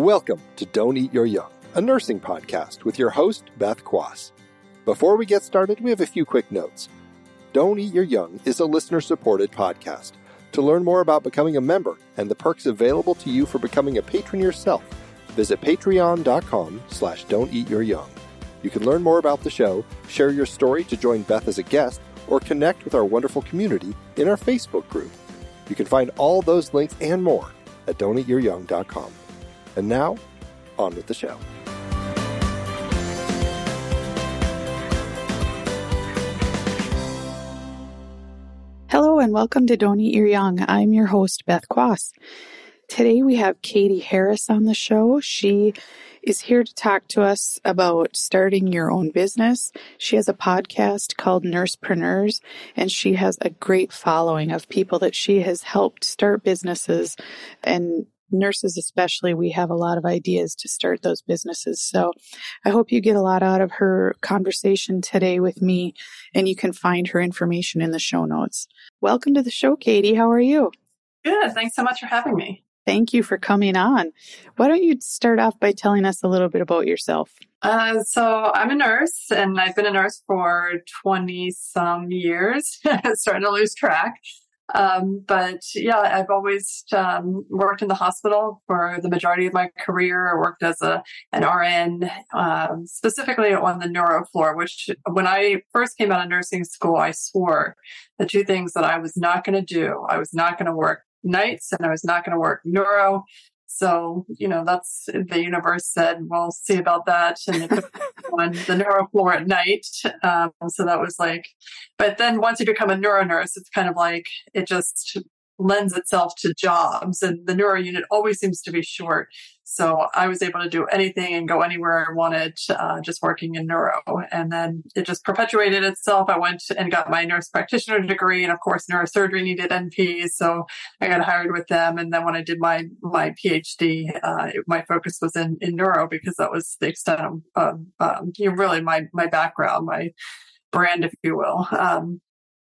Welcome to Don't Eat Your Young, a nursing podcast with your host, Beth Quass. Before we get started, we have a few quick notes. Don't Eat Your Young is a listener supported podcast. To learn more about becoming a member and the perks available to you for becoming a patron yourself, visit patreon.com slash don't eat your young. You can learn more about the show, share your story to join Beth as a guest, or connect with our wonderful community in our Facebook group. You can find all those links and more at don'teatyouryoung.com. And now, on with the show. Hello and welcome to Your Young. I'm your host, Beth Quass. Today we have Katie Harris on the show. She is here to talk to us about starting your own business. She has a podcast called Nursepreneurs, and she has a great following of people that she has helped start businesses and nurses especially we have a lot of ideas to start those businesses. So i hope you get a lot out of her conversation today with me and you can find her information in the show notes. Welcome to the show katie. How are you? Good. Thanks so much for having me. Thank you for coming on. Why don't you start off by telling us a little bit about yourself? Uh, so I'm a nurse and I've been a nurse for 20 some years, starting to lose track. Um, but yeah, I've always um, worked in the hospital for the majority of my career. I worked as a an RN, um, specifically on the neuro floor. Which, when I first came out of nursing school, I swore the two things that I was not going to do. I was not going to work nights, and I was not going to work neuro. So, you know, that's the universe said, we'll see about that. And it on the neuro floor at night. Um, so that was like, but then once you become a neuro nurse, it's kind of like it just lends itself to jobs and the neuro unit always seems to be short. So I was able to do anything and go anywhere I wanted, uh, just working in neuro. And then it just perpetuated itself. I went and got my nurse practitioner degree. And of course, neurosurgery needed NPs. So I got hired with them. And then when I did my, my PhD, uh, my focus was in, in neuro because that was the extent of, of um, you know, really my, my background, my brand, if you will. Um,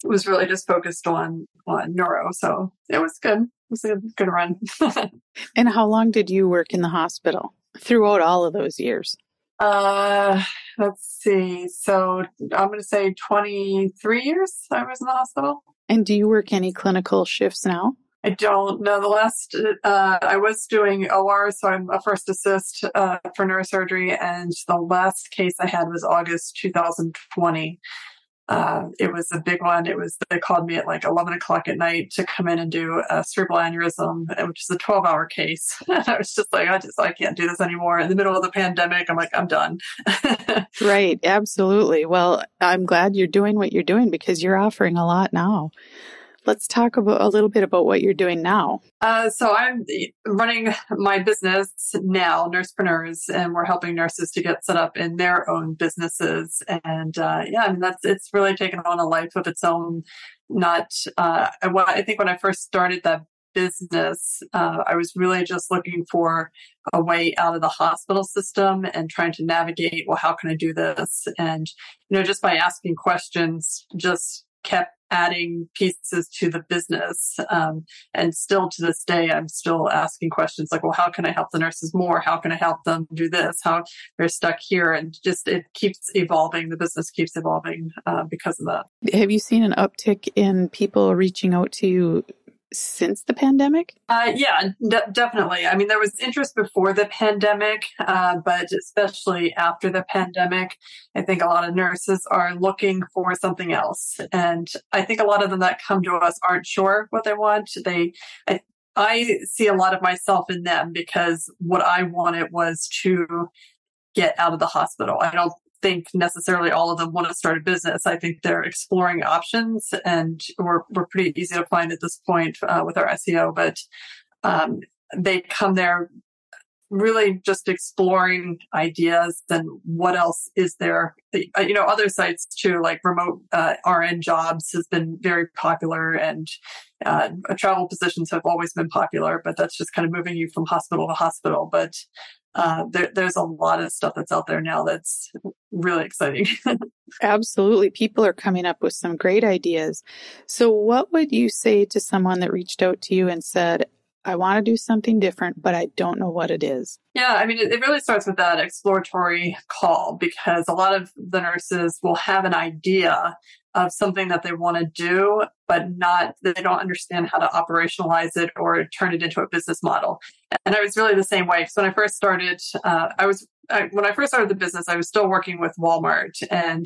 was really just focused on on neuro. So it was good. It was a good run. and how long did you work in the hospital throughout all of those years? Uh, let's see. So I'm going to say 23 years I was in the hospital. And do you work any clinical shifts now? I don't know. The last, uh, I was doing OR, so I'm a first assist uh, for neurosurgery, and the last case I had was August 2020. Uh, it was a big one. It was they called me at like eleven o'clock at night to come in and do a cerebral aneurysm, which is a twelve hour case. and I was just like, I just I can't do this anymore. In the middle of the pandemic, I'm like, I'm done. right, absolutely. Well, I'm glad you're doing what you're doing because you're offering a lot now. Let's talk about a little bit about what you're doing now. Uh, so I'm running my business now, Nursepreneurs, and we're helping nurses to get set up in their own businesses. And uh, yeah, I mean that's it's really taken on a life of its own. Not uh, I think when I first started that business, uh, I was really just looking for a way out of the hospital system and trying to navigate. Well, how can I do this? And you know, just by asking questions, just kept adding pieces to the business. Um, and still to this day, I'm still asking questions like, well, how can I help the nurses more? How can I help them do this? How they're stuck here? And just it keeps evolving. The business keeps evolving uh, because of that. Have you seen an uptick in people reaching out to you since the pandemic? Uh, yeah, d- definitely. I mean, there was interest before the pandemic, uh, but especially after the pandemic, I think a lot of nurses are looking for something else. And I think a lot of them that come to us aren't sure what they want. They, I, I see a lot of myself in them because what I wanted was to get out of the hospital. I don't think necessarily all of them want to start a business. I think they're exploring options and we're, we're pretty easy to find at this point uh, with our SEO, but um, they come there really just exploring ideas and what else is there. Uh, you know, other sites too, like remote uh, RN jobs has been very popular and uh, travel positions have always been popular, but that's just kind of moving you from hospital to hospital. But uh, there, there's a lot of stuff that's out there now that's really exciting. Absolutely. People are coming up with some great ideas. So, what would you say to someone that reached out to you and said, I want to do something different, but I don't know what it is. Yeah, I mean, it, really starts with that exploratory call because a lot of the nurses will have an idea of something that they want to do, but not, they don't understand how to operationalize it or turn it into a business model. And I was really the same way. So when I first started, uh, I was I, when I first started the business, I was still working with Walmart, and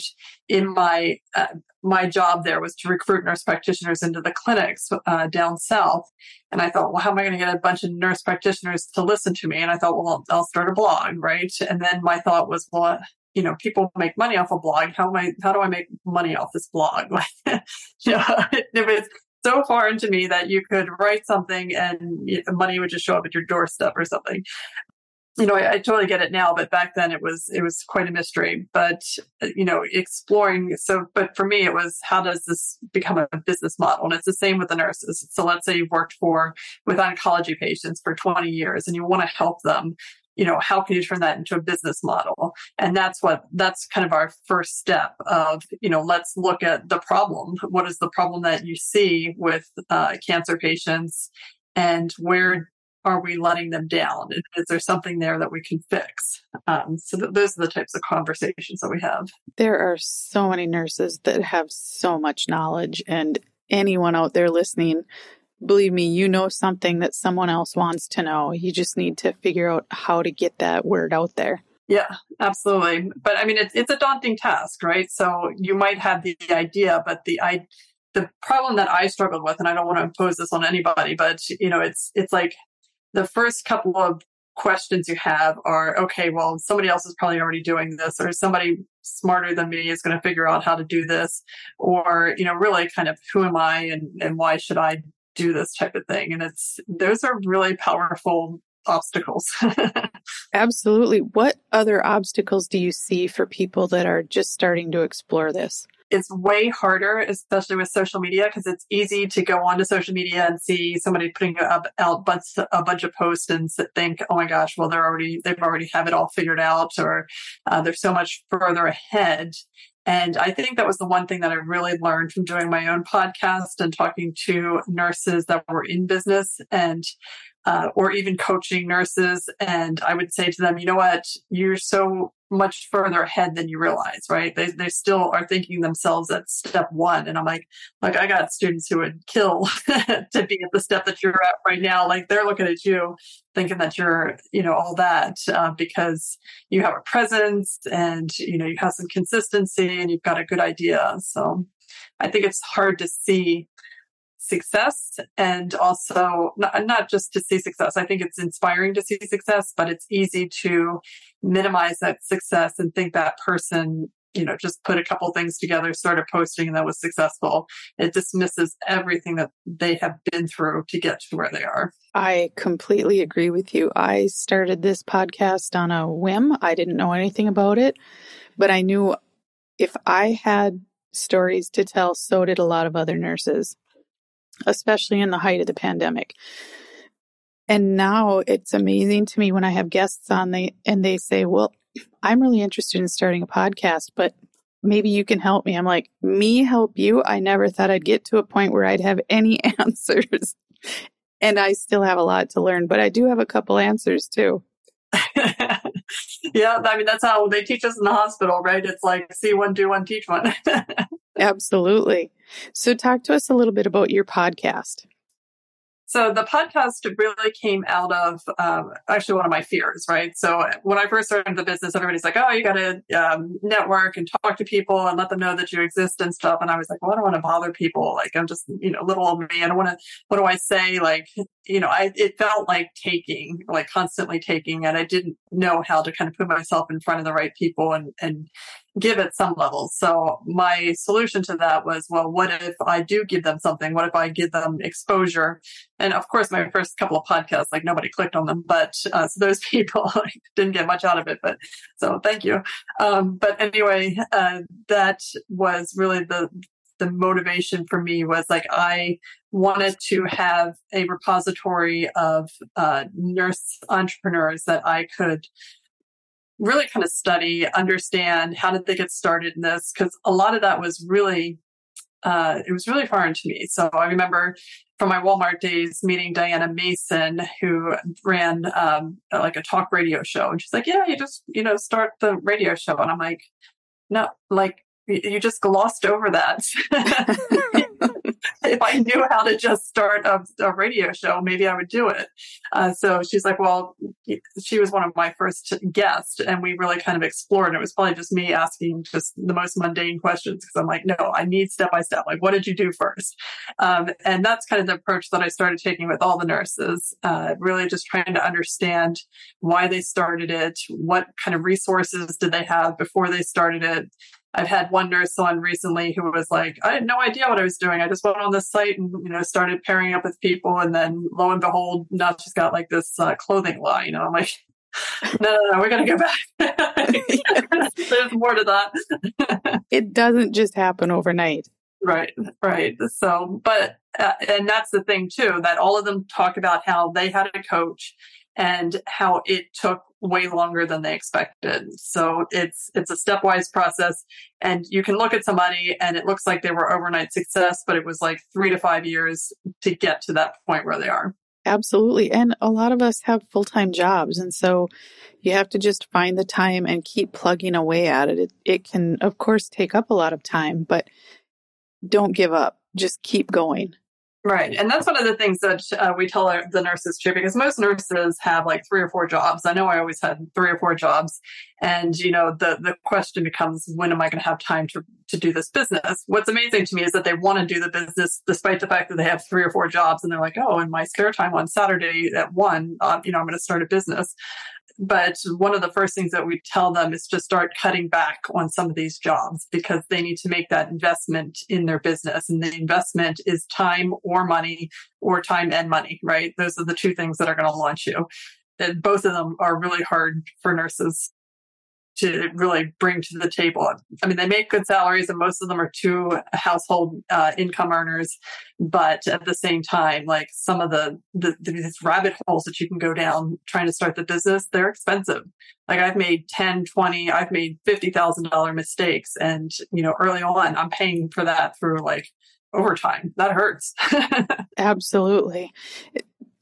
in my uh, my job there was to recruit nurse practitioners into the clinics uh, down south. And I thought, well, how am I going to get a bunch of nurse practitioners to listen to me? And I thought, well, I'll, I'll start a blog, right? And then my thought was, well, you know, people make money off a blog. How am I? How do I make money off this blog? you know, it was so foreign to me that you could write something and money would just show up at your doorstep or something you know, I, I, totally get it now, but back then it was it was quite a mystery. But uh, you know, exploring. So, but for me, it was how does this become a business model? And it's the same with the nurses. So, let's say you've worked for with oncology patients for 20 years, and you want to help them. You know, how can you turn that into a business model? And that's what that's kind of our first step of you know, let's look at the problem. What is the problem that you see with uh, cancer patients? and where are we letting them down? Is there something there that we can fix? Um, so th- those are the types of conversations that we have. There are so many nurses that have so much knowledge, and anyone out there listening, believe me, you know something that someone else wants to know. You just need to figure out how to get that word out there. Yeah, absolutely. But I mean, it's it's a daunting task, right? So you might have the idea, but the I the problem that I struggled with, and I don't want to impose this on anybody, but you know, it's it's like the first couple of questions you have are okay well somebody else is probably already doing this or somebody smarter than me is going to figure out how to do this or you know really kind of who am i and, and why should i do this type of thing and it's those are really powerful obstacles. Absolutely. What other obstacles do you see for people that are just starting to explore this? It's way harder, especially with social media, because it's easy to go onto social media and see somebody putting up out a bunch of posts and think, oh my gosh, well, they're already, they've already have it all figured out or uh, they're so much further ahead. And I think that was the one thing that I really learned from doing my own podcast and talking to nurses that were in business. And uh, or even coaching nurses. And I would say to them, you know what, you're so much further ahead than you realize, right? They, they still are thinking themselves at step one. And I'm like, like I got students who would kill to be at the step that you're at right now. Like they're looking at you thinking that you're, you know, all that, uh, because you have a presence and, you know, you have some consistency and you've got a good idea. So I think it's hard to see success and also not, not just to see success. I think it's inspiring to see success, but it's easy to minimize that success and think that person you know, just put a couple things together, started posting, and that was successful. It dismisses everything that they have been through to get to where they are. I completely agree with you. I started this podcast on a whim. I didn't know anything about it, but I knew if I had stories to tell, so did a lot of other nurses especially in the height of the pandemic. And now it's amazing to me when I have guests on they and they say, "Well, I'm really interested in starting a podcast, but maybe you can help me." I'm like, "Me help you? I never thought I'd get to a point where I'd have any answers." and I still have a lot to learn, but I do have a couple answers too. yeah, I mean that's how they teach us in the hospital, right? It's like see one, do one, teach one. Absolutely. So, talk to us a little bit about your podcast. So the podcast really came out of um, actually one of my fears, right? So when I first started the business, everybody's like, "Oh, you got to um, network and talk to people and let them know that you exist and stuff." And I was like, "Well, I don't want to bother people. Like, I'm just you know little old me. I don't want to. What do I say? Like, you know, I it felt like taking, like constantly taking, and I didn't know how to kind of put myself in front of the right people and and give at some level. So my solution to that was, well, what if I do give them something? What if I give them exposure? And of course, my first couple of podcasts, like nobody clicked on them, but uh, so those people didn't get much out of it. But so thank you. Um, but anyway, uh, that was really the the motivation for me was like I wanted to have a repository of uh, nurse entrepreneurs that I could really kind of study, understand how did they get started in this? Because a lot of that was really uh, it was really foreign to me. So I remember from my Walmart days meeting Diana Mason, who ran um, like a talk radio show, and she's like, "Yeah, you just you know start the radio show," and I'm like, "No, like you just glossed over that." if I knew how to just start a, a radio show, maybe I would do it. Uh, so she's like, well, she was one of my first guests and we really kind of explored. And it was probably just me asking just the most mundane questions because I'm like, no, I need step by step. Like, what did you do first? Um, and that's kind of the approach that I started taking with all the nurses, uh, really just trying to understand why they started it, what kind of resources did they have before they started it, I've had one nurse on recently who was like, I had no idea what I was doing. I just went on the site and, you know, started pairing up with people. And then lo and behold, now she's got like this uh, clothing line. And I'm like, no, no, no, we're going to go back. There's more to that. it doesn't just happen overnight. Right, right. So, but, uh, and that's the thing too, that all of them talk about how they had a coach and how it took way longer than they expected. So it's it's a stepwise process and you can look at somebody and it looks like they were overnight success but it was like 3 to 5 years to get to that point where they are. Absolutely. And a lot of us have full-time jobs and so you have to just find the time and keep plugging away at it. It it can of course take up a lot of time, but don't give up. Just keep going. Right. And that's one of the things that uh, we tell our, the nurses too, because most nurses have like three or four jobs. I know I always had three or four jobs. And, you know, the, the question becomes, when am I going to have time to, to do this business? What's amazing to me is that they want to do the business despite the fact that they have three or four jobs. And they're like, oh, in my spare time on Saturday at one, uh, you know, I'm going to start a business. But one of the first things that we tell them is to start cutting back on some of these jobs because they need to make that investment in their business. And the investment is time or money or time and money, right? Those are the two things that are going to launch you. And both of them are really hard for nurses to really bring to the table. I mean, they make good salaries, and most of them are two household uh, income earners. But at the same time, like some of the, the, the these rabbit holes that you can go down trying to start the business, they're expensive. Like I've made 10, 20, I've made $50,000 mistakes. And, you know, early on, I'm paying for that through like overtime. That hurts. Absolutely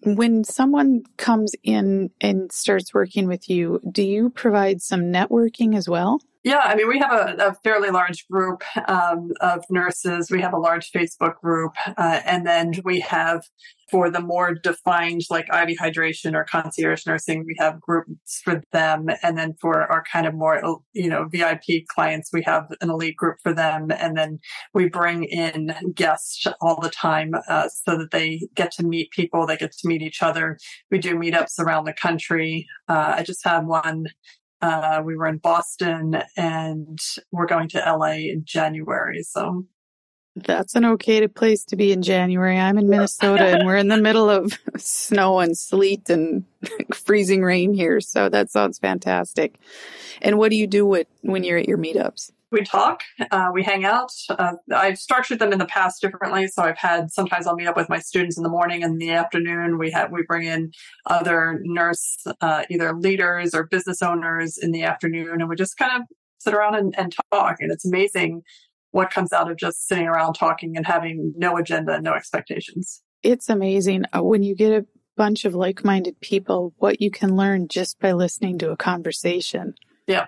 when someone comes in and starts working with you, do you provide some networking as well? Yeah, I mean, we have a, a fairly large group um, of nurses. We have a large Facebook group, uh, and then we have for the more defined, like IV hydration or concierge nursing, we have groups for them, and then for our kind of more, you know, VIP clients, we have an elite group for them, and then we bring in guests all the time uh, so that they get to meet people, they get to meet each other. We do meetups around the country. Uh, I just had one uh, we were in Boston and we're going to LA in January. So that's an okay place to be in January. I'm in Minnesota and we're in the middle of snow and sleet and freezing rain here. So that sounds fantastic. And what do you do with, when you're at your meetups? We talk, uh, we hang out. Uh, I've structured them in the past differently. So I've had sometimes I'll meet up with my students in the morning and in the afternoon. We have we bring in other nurse, uh, either leaders or business owners in the afternoon, and we just kind of sit around and, and talk. And it's amazing what comes out of just sitting around talking and having no agenda, and no expectations. It's amazing uh, when you get a bunch of like-minded people what you can learn just by listening to a conversation. Yeah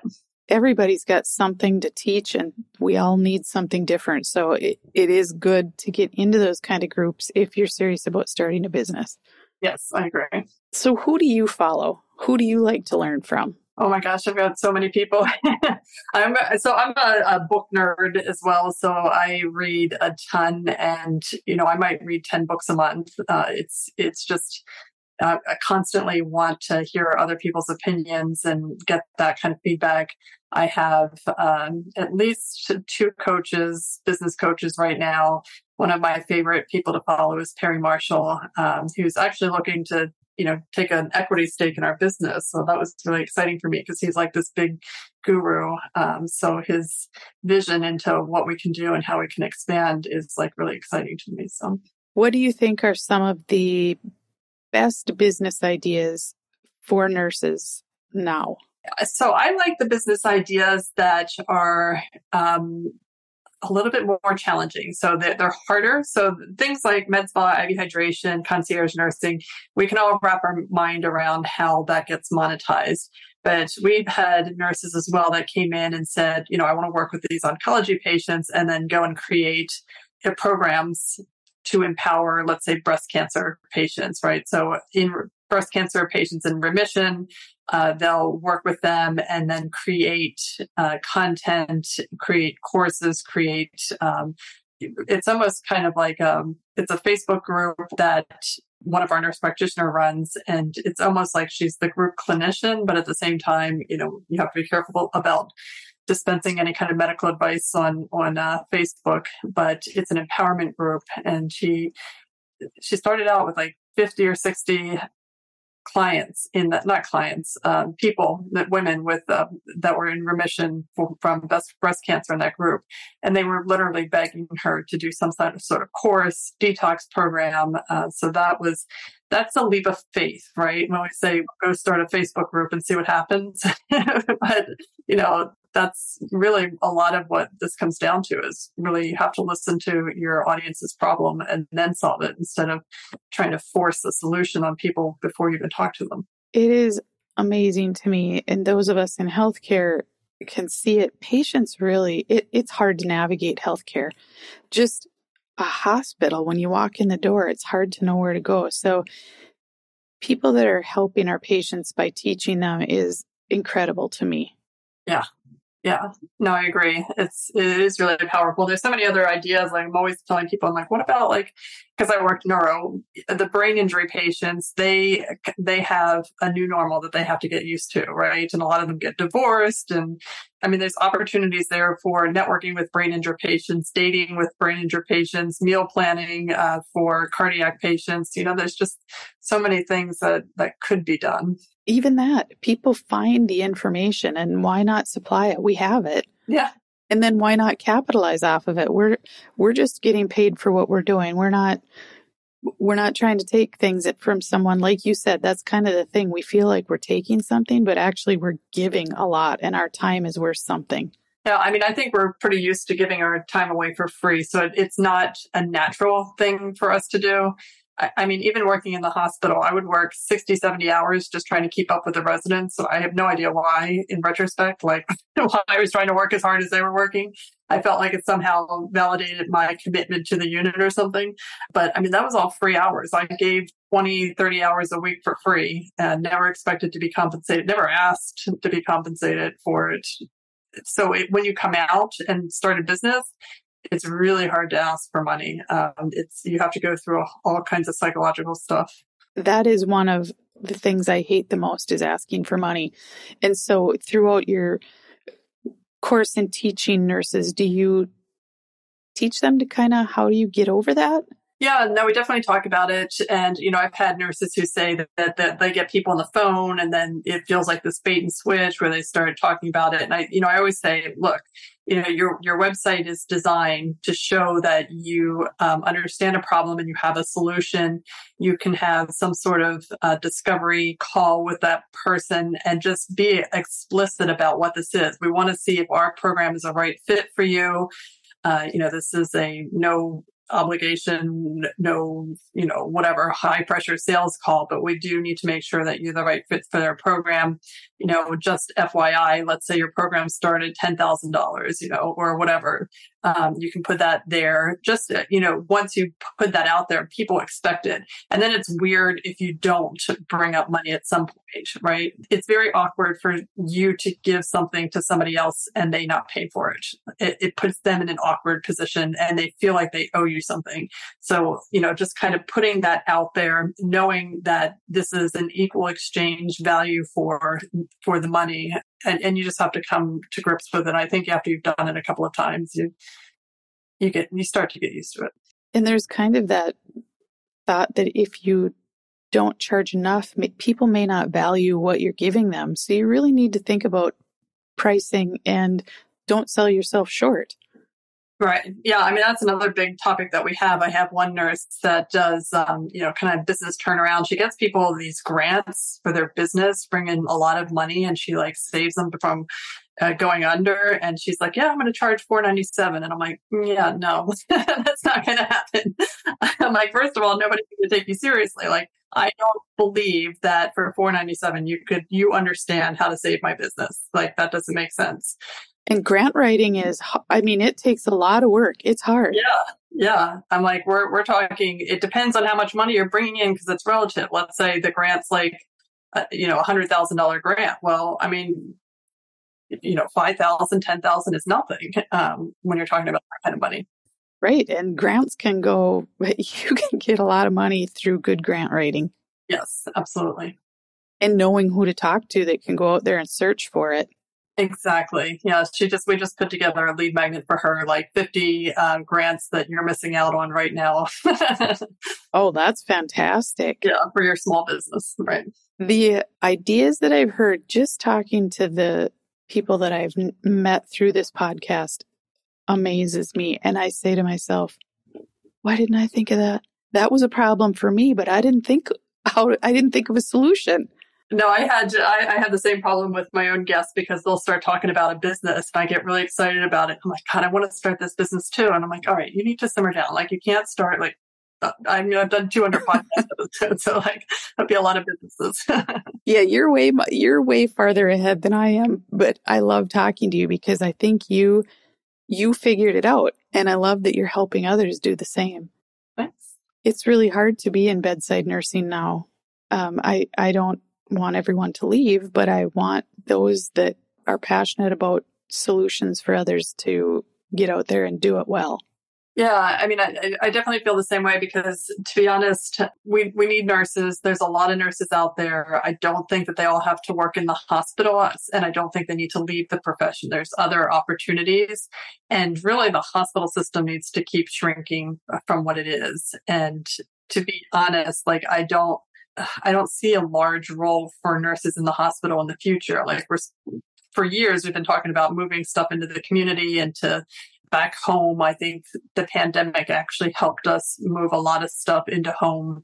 everybody's got something to teach and we all need something different. So it, it is good to get into those kind of groups if you're serious about starting a business. Yes, I agree. So who do you follow? Who do you like to learn from? Oh my gosh, I've got so many people. I'm so I'm a, a, book nerd as well. So I read a ton, and you know I might read ten books a month. Uh, it's it's just uh, I constantly want to hear other people's opinions and get that kind of feedback. I have um, at least two coaches, business coaches right now. One of my favorite people to follow is Perry Marshall, um, who's actually looking to, you know, take an equity stake in our business. So that was really exciting for me because he's like this big guru. Um, so his vision into what we can do and how we can expand is like really exciting to me. So. What do you think are some of the best business ideas for nurses now? So I like the business ideas that are um, a little bit more challenging. So they're, they're harder. So things like med spa, IV hydration, concierge nursing, we can all wrap our mind around how that gets monetized. But we've had nurses as well that came in and said, you know, I want to work with these oncology patients and then go and create programs to empower, let's say, breast cancer patients, right? So in breast cancer patients in remission, uh, they'll work with them and then create uh, content, create courses, create. Um, it's almost kind of like um, it's a Facebook group that one of our nurse practitioner runs, and it's almost like she's the group clinician, but at the same time, you know, you have to be careful about dispensing any kind of medical advice on on uh, Facebook. But it's an empowerment group, and she she started out with like 50 or 60 clients in that, not clients, um, people, that women with, uh, that were in remission for, from breast, breast cancer in that group. And they were literally begging her to do some sort of, sort of course, detox program. Uh, so that was, that's a leap of faith, right? When we say go start a Facebook group and see what happens. but, you know, that's really a lot of what this comes down to is really you have to listen to your audience's problem and then solve it instead of trying to force a solution on people before you even talk to them. It is amazing to me. And those of us in healthcare can see it. Patients really, it, it's hard to navigate healthcare. Just a hospital, when you walk in the door, it's hard to know where to go. So, people that are helping our patients by teaching them is incredible to me. Yeah, yeah, no, I agree. It's it is really powerful. There's so many other ideas. Like I'm always telling people, I'm like, what about like because I work neuro, the brain injury patients, they they have a new normal that they have to get used to, right? And a lot of them get divorced, and I mean, there's opportunities there for networking with brain injury patients, dating with brain injury patients, meal planning uh, for cardiac patients. You know, there's just so many things that that could be done even that people find the information and why not supply it we have it yeah and then why not capitalize off of it we're we're just getting paid for what we're doing we're not we're not trying to take things from someone like you said that's kind of the thing we feel like we're taking something but actually we're giving a lot and our time is worth something yeah, I mean, I think we're pretty used to giving our time away for free. So it's not a natural thing for us to do. I mean, even working in the hospital, I would work 60, 70 hours just trying to keep up with the residents. So I have no idea why, in retrospect, like why I was trying to work as hard as they were working. I felt like it somehow validated my commitment to the unit or something. But I mean, that was all free hours. I gave 20, 30 hours a week for free and never expected to be compensated, never asked to be compensated for it. So it, when you come out and start a business, it's really hard to ask for money. Um, it's you have to go through all kinds of psychological stuff. That is one of the things I hate the most is asking for money. And so throughout your course in teaching nurses, do you teach them to kind of how do you get over that? Yeah, no, we definitely talk about it. And, you know, I've had nurses who say that, that, that, they get people on the phone and then it feels like this bait and switch where they start talking about it. And I, you know, I always say, look, you know, your, your website is designed to show that you um, understand a problem and you have a solution. You can have some sort of uh, discovery call with that person and just be explicit about what this is. We want to see if our program is a right fit for you. Uh, you know, this is a no obligation, no, you know, whatever high pressure sales call, but we do need to make sure that you're the right fit for their program. You know, just FYI, let's say your program started $10,000, you know, or whatever. Um, you can put that there. Just, you know, once you put that out there, people expect it. And then it's weird if you don't bring up money at some point, right? It's very awkward for you to give something to somebody else and they not pay for it. It, it puts them in an awkward position and they feel like they owe you something. So, you know, just kind of putting that out there, knowing that this is an equal exchange value for, for the money and, and you just have to come to grips with it. I think after you've done it a couple of times, you you get you start to get used to it. And there's kind of that thought that if you don't charge enough, people may not value what you're giving them. So you really need to think about pricing and don't sell yourself short. Right. Yeah. I mean, that's another big topic that we have. I have one nurse that does, um, you know, kind of business turnaround. She gets people these grants for their business, bring in a lot of money, and she like saves them from uh, going under and she's like yeah i'm going to charge 497 and i'm like yeah no that's not going to happen i'm like first of all nobody's going to take you seriously like i don't believe that for 497 you could you understand how to save my business like that doesn't make sense and grant writing is i mean it takes a lot of work it's hard yeah yeah i'm like we're we're talking it depends on how much money you're bringing in because it's relative let's say the grant's like uh, you know a hundred thousand dollar grant well i mean you know, 5,000, 10,000 is nothing um, when you're talking about that kind of money. Right. And grants can go, you can get a lot of money through good grant writing. Yes, absolutely. And knowing who to talk to that can go out there and search for it. Exactly. Yeah. She just, we just put together a lead magnet for her, like 50 uh, grants that you're missing out on right now. oh, that's fantastic. Yeah. For your small business. Right. The ideas that I've heard just talking to the people that I've met through this podcast amazes me. And I say to myself, why didn't I think of that? That was a problem for me, but I didn't think how I didn't think of a solution. No, I had I, I had the same problem with my own guests because they'll start talking about a business and I get really excited about it. I'm like, God, I want to start this business too. And I'm like, all right, you need to simmer down. Like you can't start like I mean, I've done 200 podcasts, so like that'd be a lot of businesses. yeah, you're way you're way farther ahead than I am, but I love talking to you because I think you you figured it out, and I love that you're helping others do the same. Thanks. It's really hard to be in bedside nursing now. Um, I I don't want everyone to leave, but I want those that are passionate about solutions for others to get out there and do it well. Yeah, I mean, I, I definitely feel the same way because, to be honest, we, we need nurses. There's a lot of nurses out there. I don't think that they all have to work in the hospital, and I don't think they need to leave the profession. There's other opportunities, and really, the hospital system needs to keep shrinking from what it is. And to be honest, like I don't, I don't see a large role for nurses in the hospital in the future. Like we're for years we've been talking about moving stuff into the community and to back home, I think the pandemic actually helped us move a lot of stuff into home.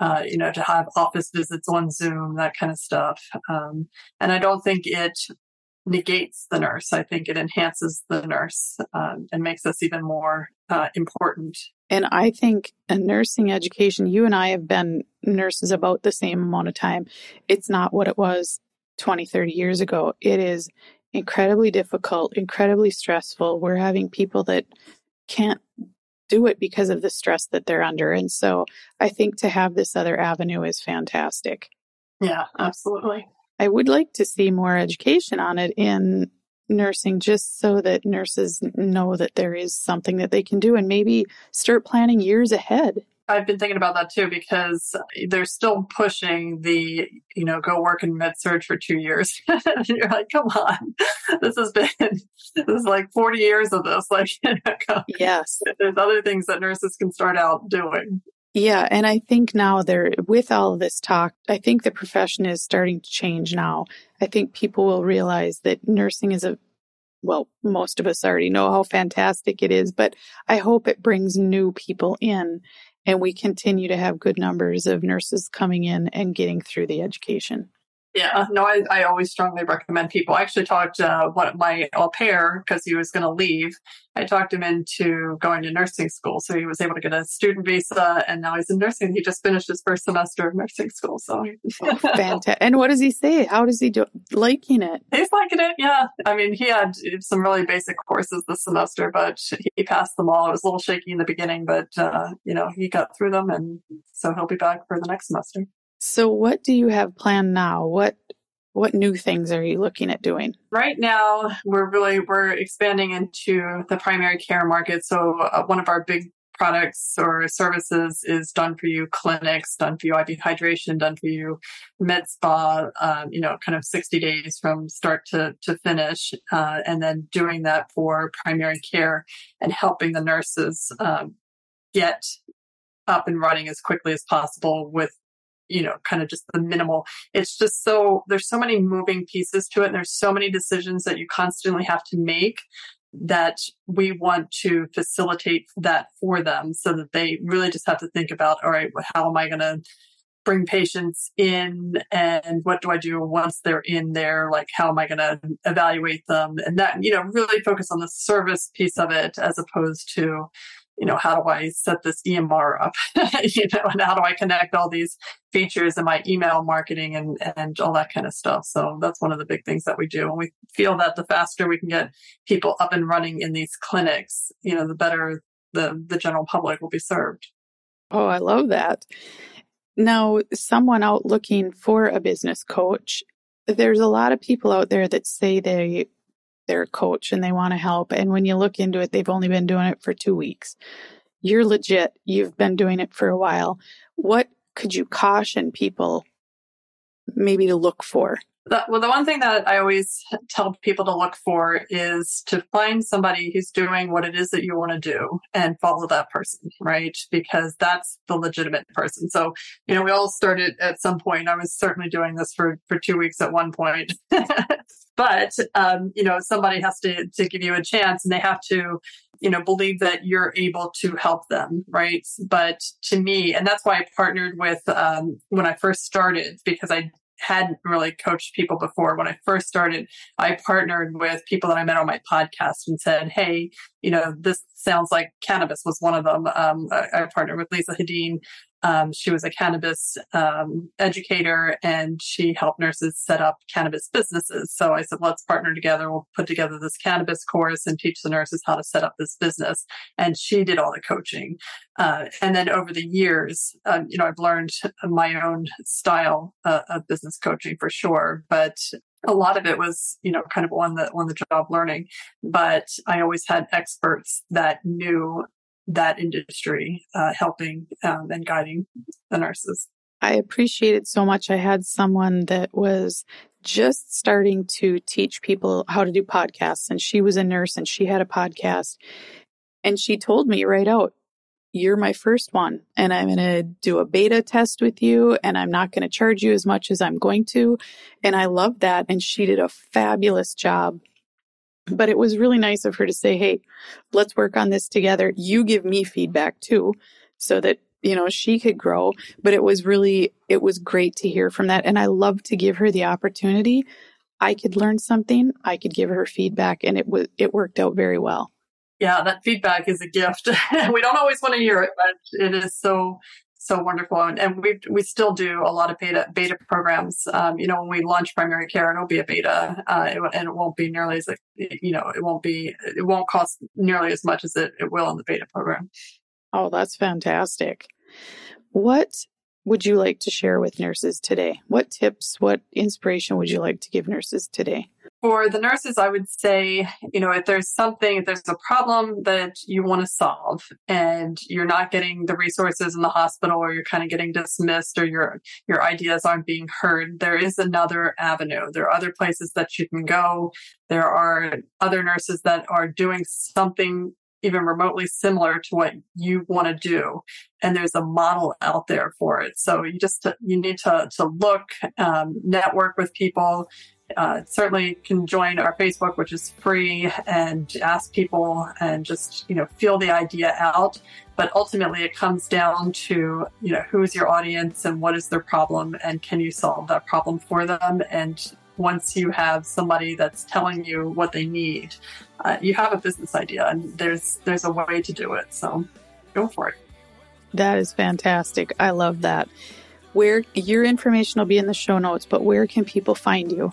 Uh, you know, to have office visits on Zoom, that kind of stuff. Um, and I don't think it negates the nurse. I think it enhances the nurse um, and makes us even more uh, important. And I think a nursing education, you and I have been nurses about the same amount of time. It's not what it was 20, 30 years ago. It is incredibly difficult, incredibly stressful. We're having people that can't do it because of the stress that they're under. And so I think to have this other avenue is fantastic. Yeah, absolutely. I would like to see more education on it in nursing just so that nurses know that there is something that they can do and maybe start planning years ahead. I've been thinking about that too because they're still pushing the, you know, go work in med surg for two years. you're like, come on, this has been, this is like 40 years of this. Like, yes, there's other things that nurses can start out doing. Yeah. And I think now there, with all of this talk, I think the profession is starting to change now. I think people will realize that nursing is a well, most of us already know how fantastic it is, but I hope it brings new people in and we continue to have good numbers of nurses coming in and getting through the education. Yeah, no, I, I always strongly recommend people. I actually talked uh, my au pair because he was going to leave. I talked him into going to nursing school, so he was able to get a student visa, and now he's in nursing. He just finished his first semester of nursing school. So oh, fantastic! And what does he say? How does he do? Liking it? He's liking it. Yeah, I mean, he had some really basic courses this semester, but he passed them all. It was a little shaky in the beginning, but uh, you know, he got through them, and so he'll be back for the next semester. So what do you have planned now? What what new things are you looking at doing? Right now, we're really we're expanding into the primary care market. So uh, one of our big products or services is done for you clinics, done for you IV hydration, done for you med spa, um, you know, kind of 60 days from start to, to finish. Uh, and then doing that for primary care and helping the nurses um, get up and running as quickly as possible with you know, kind of just the minimal. It's just so, there's so many moving pieces to it. And there's so many decisions that you constantly have to make that we want to facilitate that for them so that they really just have to think about, all right, how am I going to bring patients in and what do I do once they're in there? Like, how am I going to evaluate them? And that, you know, really focus on the service piece of it as opposed to, you know, how do I set this EMR up? you know, and how do I connect all these features in my email marketing and, and all that kind of stuff. So that's one of the big things that we do. And we feel that the faster we can get people up and running in these clinics, you know, the better the, the general public will be served. Oh, I love that. Now, someone out looking for a business coach, there's a lot of people out there that say they they're coach and they want to help. And when you look into it, they've only been doing it for two weeks. You're legit. You've been doing it for a while. What could you caution people maybe to look for? The, well, the one thing that I always tell people to look for is to find somebody who's doing what it is that you want to do and follow that person, right? Because that's the legitimate person. So, you know, we all started at some point. I was certainly doing this for, for two weeks at one point. but, um, you know, somebody has to, to give you a chance and they have to, you know, believe that you're able to help them, right? But to me, and that's why I partnered with, um, when I first started, because I hadn't really coached people before. When I first started, I partnered with people that I met on my podcast and said, Hey, you know, this sounds like cannabis was one of them. Um, I, I, partnered with Lisa Hedin um, she was a cannabis um, educator and she helped nurses set up cannabis businesses. So I said, let's partner together. We'll put together this cannabis course and teach the nurses how to set up this business. And she did all the coaching. Uh, and then over the years, um, you know, I've learned my own style uh, of business coaching for sure. But a lot of it was, you know, kind of on the on the job learning. But I always had experts that knew that industry, uh, helping um, and guiding the nurses. I appreciate it so much. I had someone that was just starting to teach people how to do podcasts, and she was a nurse and she had a podcast. And she told me right out, You're my first one, and I'm going to do a beta test with you, and I'm not going to charge you as much as I'm going to. And I love that. And she did a fabulous job but it was really nice of her to say, Hey, let's work on this together. You give me feedback too, so that, you know, she could grow. But it was really, it was great to hear from that. And I love to give her the opportunity. I could learn something. I could give her feedback and it was, it worked out very well. Yeah, that feedback is a gift. we don't always want to hear it, but it is so so wonderful. And, and we we still do a lot of beta beta programs. Um, you know, when we launch primary care, it'll be a beta, uh, it, and it won't be nearly as you know, it won't be it won't cost nearly as much as it, it will in the beta program. Oh, that's fantastic. What would you like to share with nurses today? What tips, what inspiration would you like to give nurses today? For the nurses, I would say, you know, if there's something, if there's a problem that you want to solve and you're not getting the resources in the hospital or you're kind of getting dismissed or your, your ideas aren't being heard, there is another avenue. There are other places that you can go. There are other nurses that are doing something even remotely similar to what you want to do and there's a model out there for it so you just you need to to look um, network with people uh, certainly can join our Facebook, which is free, and ask people and just you know feel the idea out. But ultimately, it comes down to you know who is your audience and what is their problem, and can you solve that problem for them? And once you have somebody that's telling you what they need, uh, you have a business idea, and there's there's a way to do it. So go for it. That is fantastic. I love that. Where your information will be in the show notes, but where can people find you?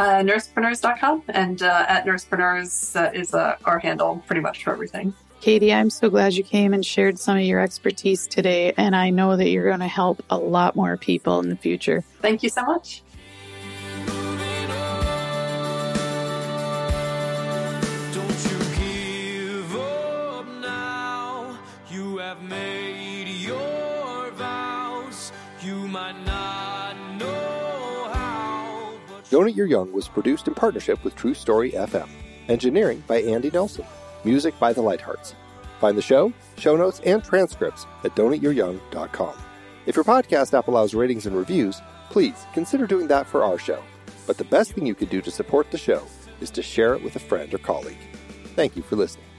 uh, nursepreneurs.com and uh, at nursepreneurs uh, is uh, our handle pretty much for everything. Katie, I'm so glad you came and shared some of your expertise today, and I know that you're going to help a lot more people in the future. Thank you so much. Don't Eat Your Young was produced in partnership with True Story FM. Engineering by Andy Nelson. Music by The Lighthearts. Find the show, show notes, and transcripts at don'teatyouryoung.com. If your podcast app allows ratings and reviews, please consider doing that for our show. But the best thing you can do to support the show is to share it with a friend or colleague. Thank you for listening.